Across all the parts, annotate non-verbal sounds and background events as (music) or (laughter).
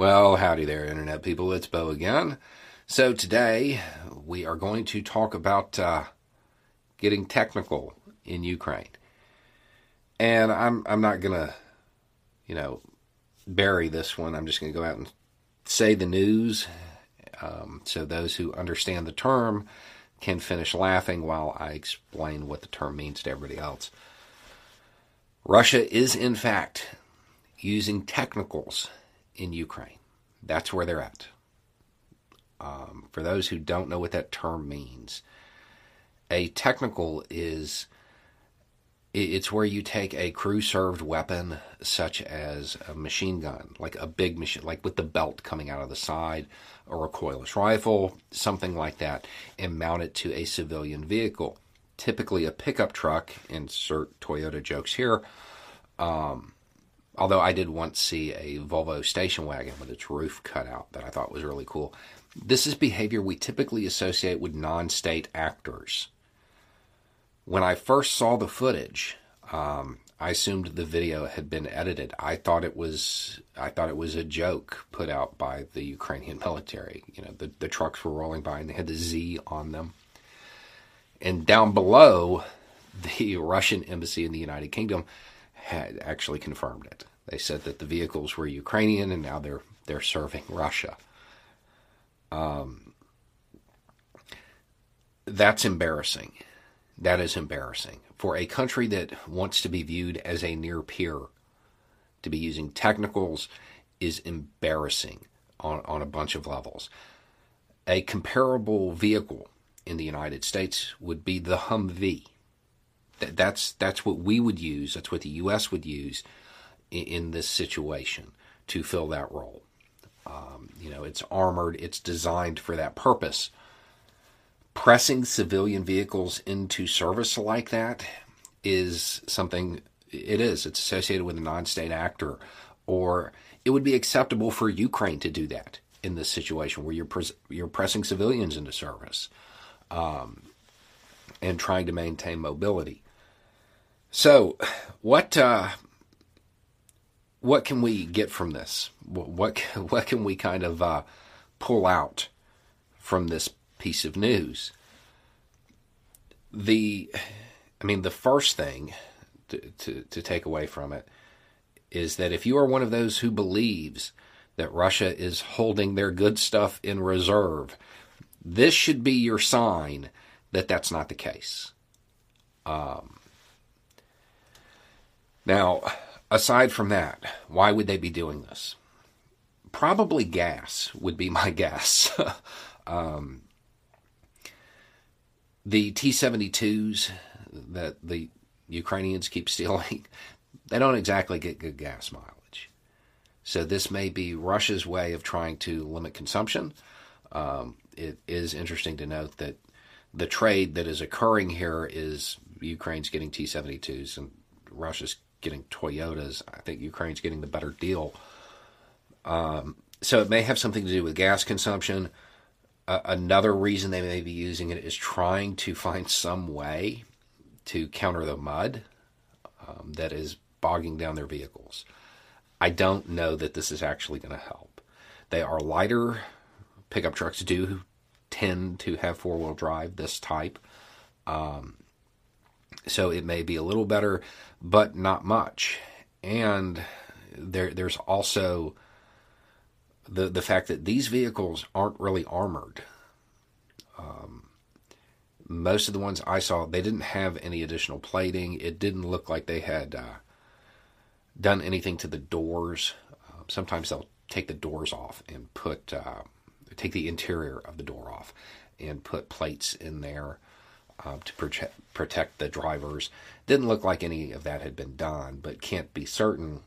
Well, howdy there, Internet people. It's Bo again. So, today we are going to talk about uh, getting technical in Ukraine. And I'm, I'm not going to, you know, bury this one. I'm just going to go out and say the news um, so those who understand the term can finish laughing while I explain what the term means to everybody else. Russia is, in fact, using technicals in Ukraine. That's where they're at. Um, for those who don't know what that term means, a technical is it's where you take a crew served weapon such as a machine gun like a big machine like with the belt coming out of the side or a recoilless rifle something like that and mount it to a civilian vehicle typically a pickup truck insert toyota jokes here um, although i did once see a volvo station wagon with its roof cut out that i thought was really cool this is behavior we typically associate with non-state actors when I first saw the footage, um, I assumed the video had been edited. I thought it was I thought it was a joke put out by the Ukrainian (laughs) military. You know, the, the trucks were rolling by and they had the Z on them. And down below, (laughs) the Russian embassy in the United Kingdom had actually confirmed it. They said that the vehicles were Ukrainian and now they're they're serving Russia. Um, that's embarrassing. That is embarrassing. For a country that wants to be viewed as a near peer, to be using technicals is embarrassing on, on a bunch of levels. A comparable vehicle in the United States would be the Humvee. That, that's, that's what we would use, that's what the U.S. would use in, this situation to fill that role. Um, you know, it's armored, it's designed for that purpose pressing civilian vehicles into service like that is something it is it's associated with a non-state actor or it would be acceptable for Ukraine to do that in this situation where you're pres- you're pressing civilians into service um, and trying to maintain mobility. So, what uh, what can we get from this? What (laughs) what can we kind of uh, pull out from this piece of news. The, I mean, the first thing to, to, to take away from it is that if you are one of those who believes that Russia is holding their good stuff in reserve, this should be your sign that that's not the case. Um, now, aside from that, why would they be doing this? Probably gas would be (laughs) my guess. um, the T 72s that the Ukrainians keep (laughs) stealing, they don't exactly get good gas mileage. So this may be Russia's way of trying to limit consumption. Um, it is interesting to note that the trade that is occurring here is Ukraine's getting T 72s and Russia's getting Toyotas. I think Ukraine's getting the better deal. Um, so it may have something to do with gas consumption another reason they may be using it is trying to find some way to counter the mud um, that is bogging down their vehicles. I don't know that this is actually going to help. They are lighter. Pickup trucks do tend to have four wheel drive, this type. Um, so it may be a little better, but not much. And there, there's also the the fact that these vehicles aren't really armored. Um, most of the ones I saw, they didn't have any additional plating. It didn't look like they had uh, done anything to the doors. Uh, sometimes they'll take the doors off and put uh, take the interior of the door off and put plates in there uh, to protect protect the drivers. Didn't look like any of that had been done, but can't be certain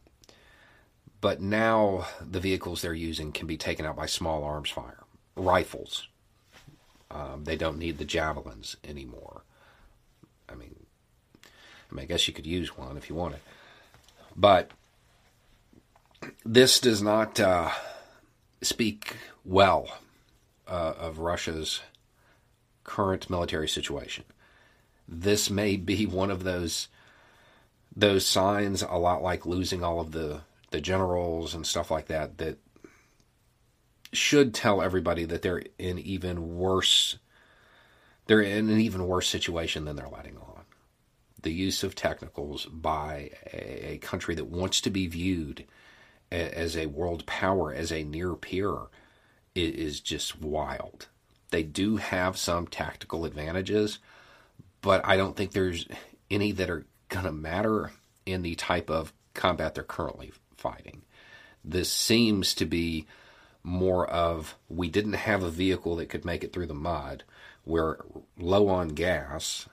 but now the vehicles they're using can be taken out by small arms fire, rifles. Um, they don't need the javelins anymore. I mean, I mean, I guess you could use one if you wanted, but this does not uh, speak well uh, of Russia's current military situation. This may be one of those those signs, a lot like losing all of the the generals and stuff like that that should tell everybody that they're in even worse they're in an even worse situation than they're letting on. The use of technicals by a, country that wants to be viewed as a world power, as a near peer, is just wild. They do have some tactical advantages, but I don't think there's any that are going to matter in the type of combat they're currently fighting. This seems to be more of we didn't have a vehicle that could make it through the mud. We're low on gas.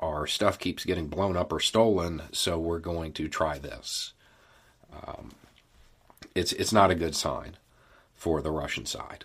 Our stuff keeps getting blown up or stolen, so we're going to try this. Um, it's it's not a good sign for the Russian side.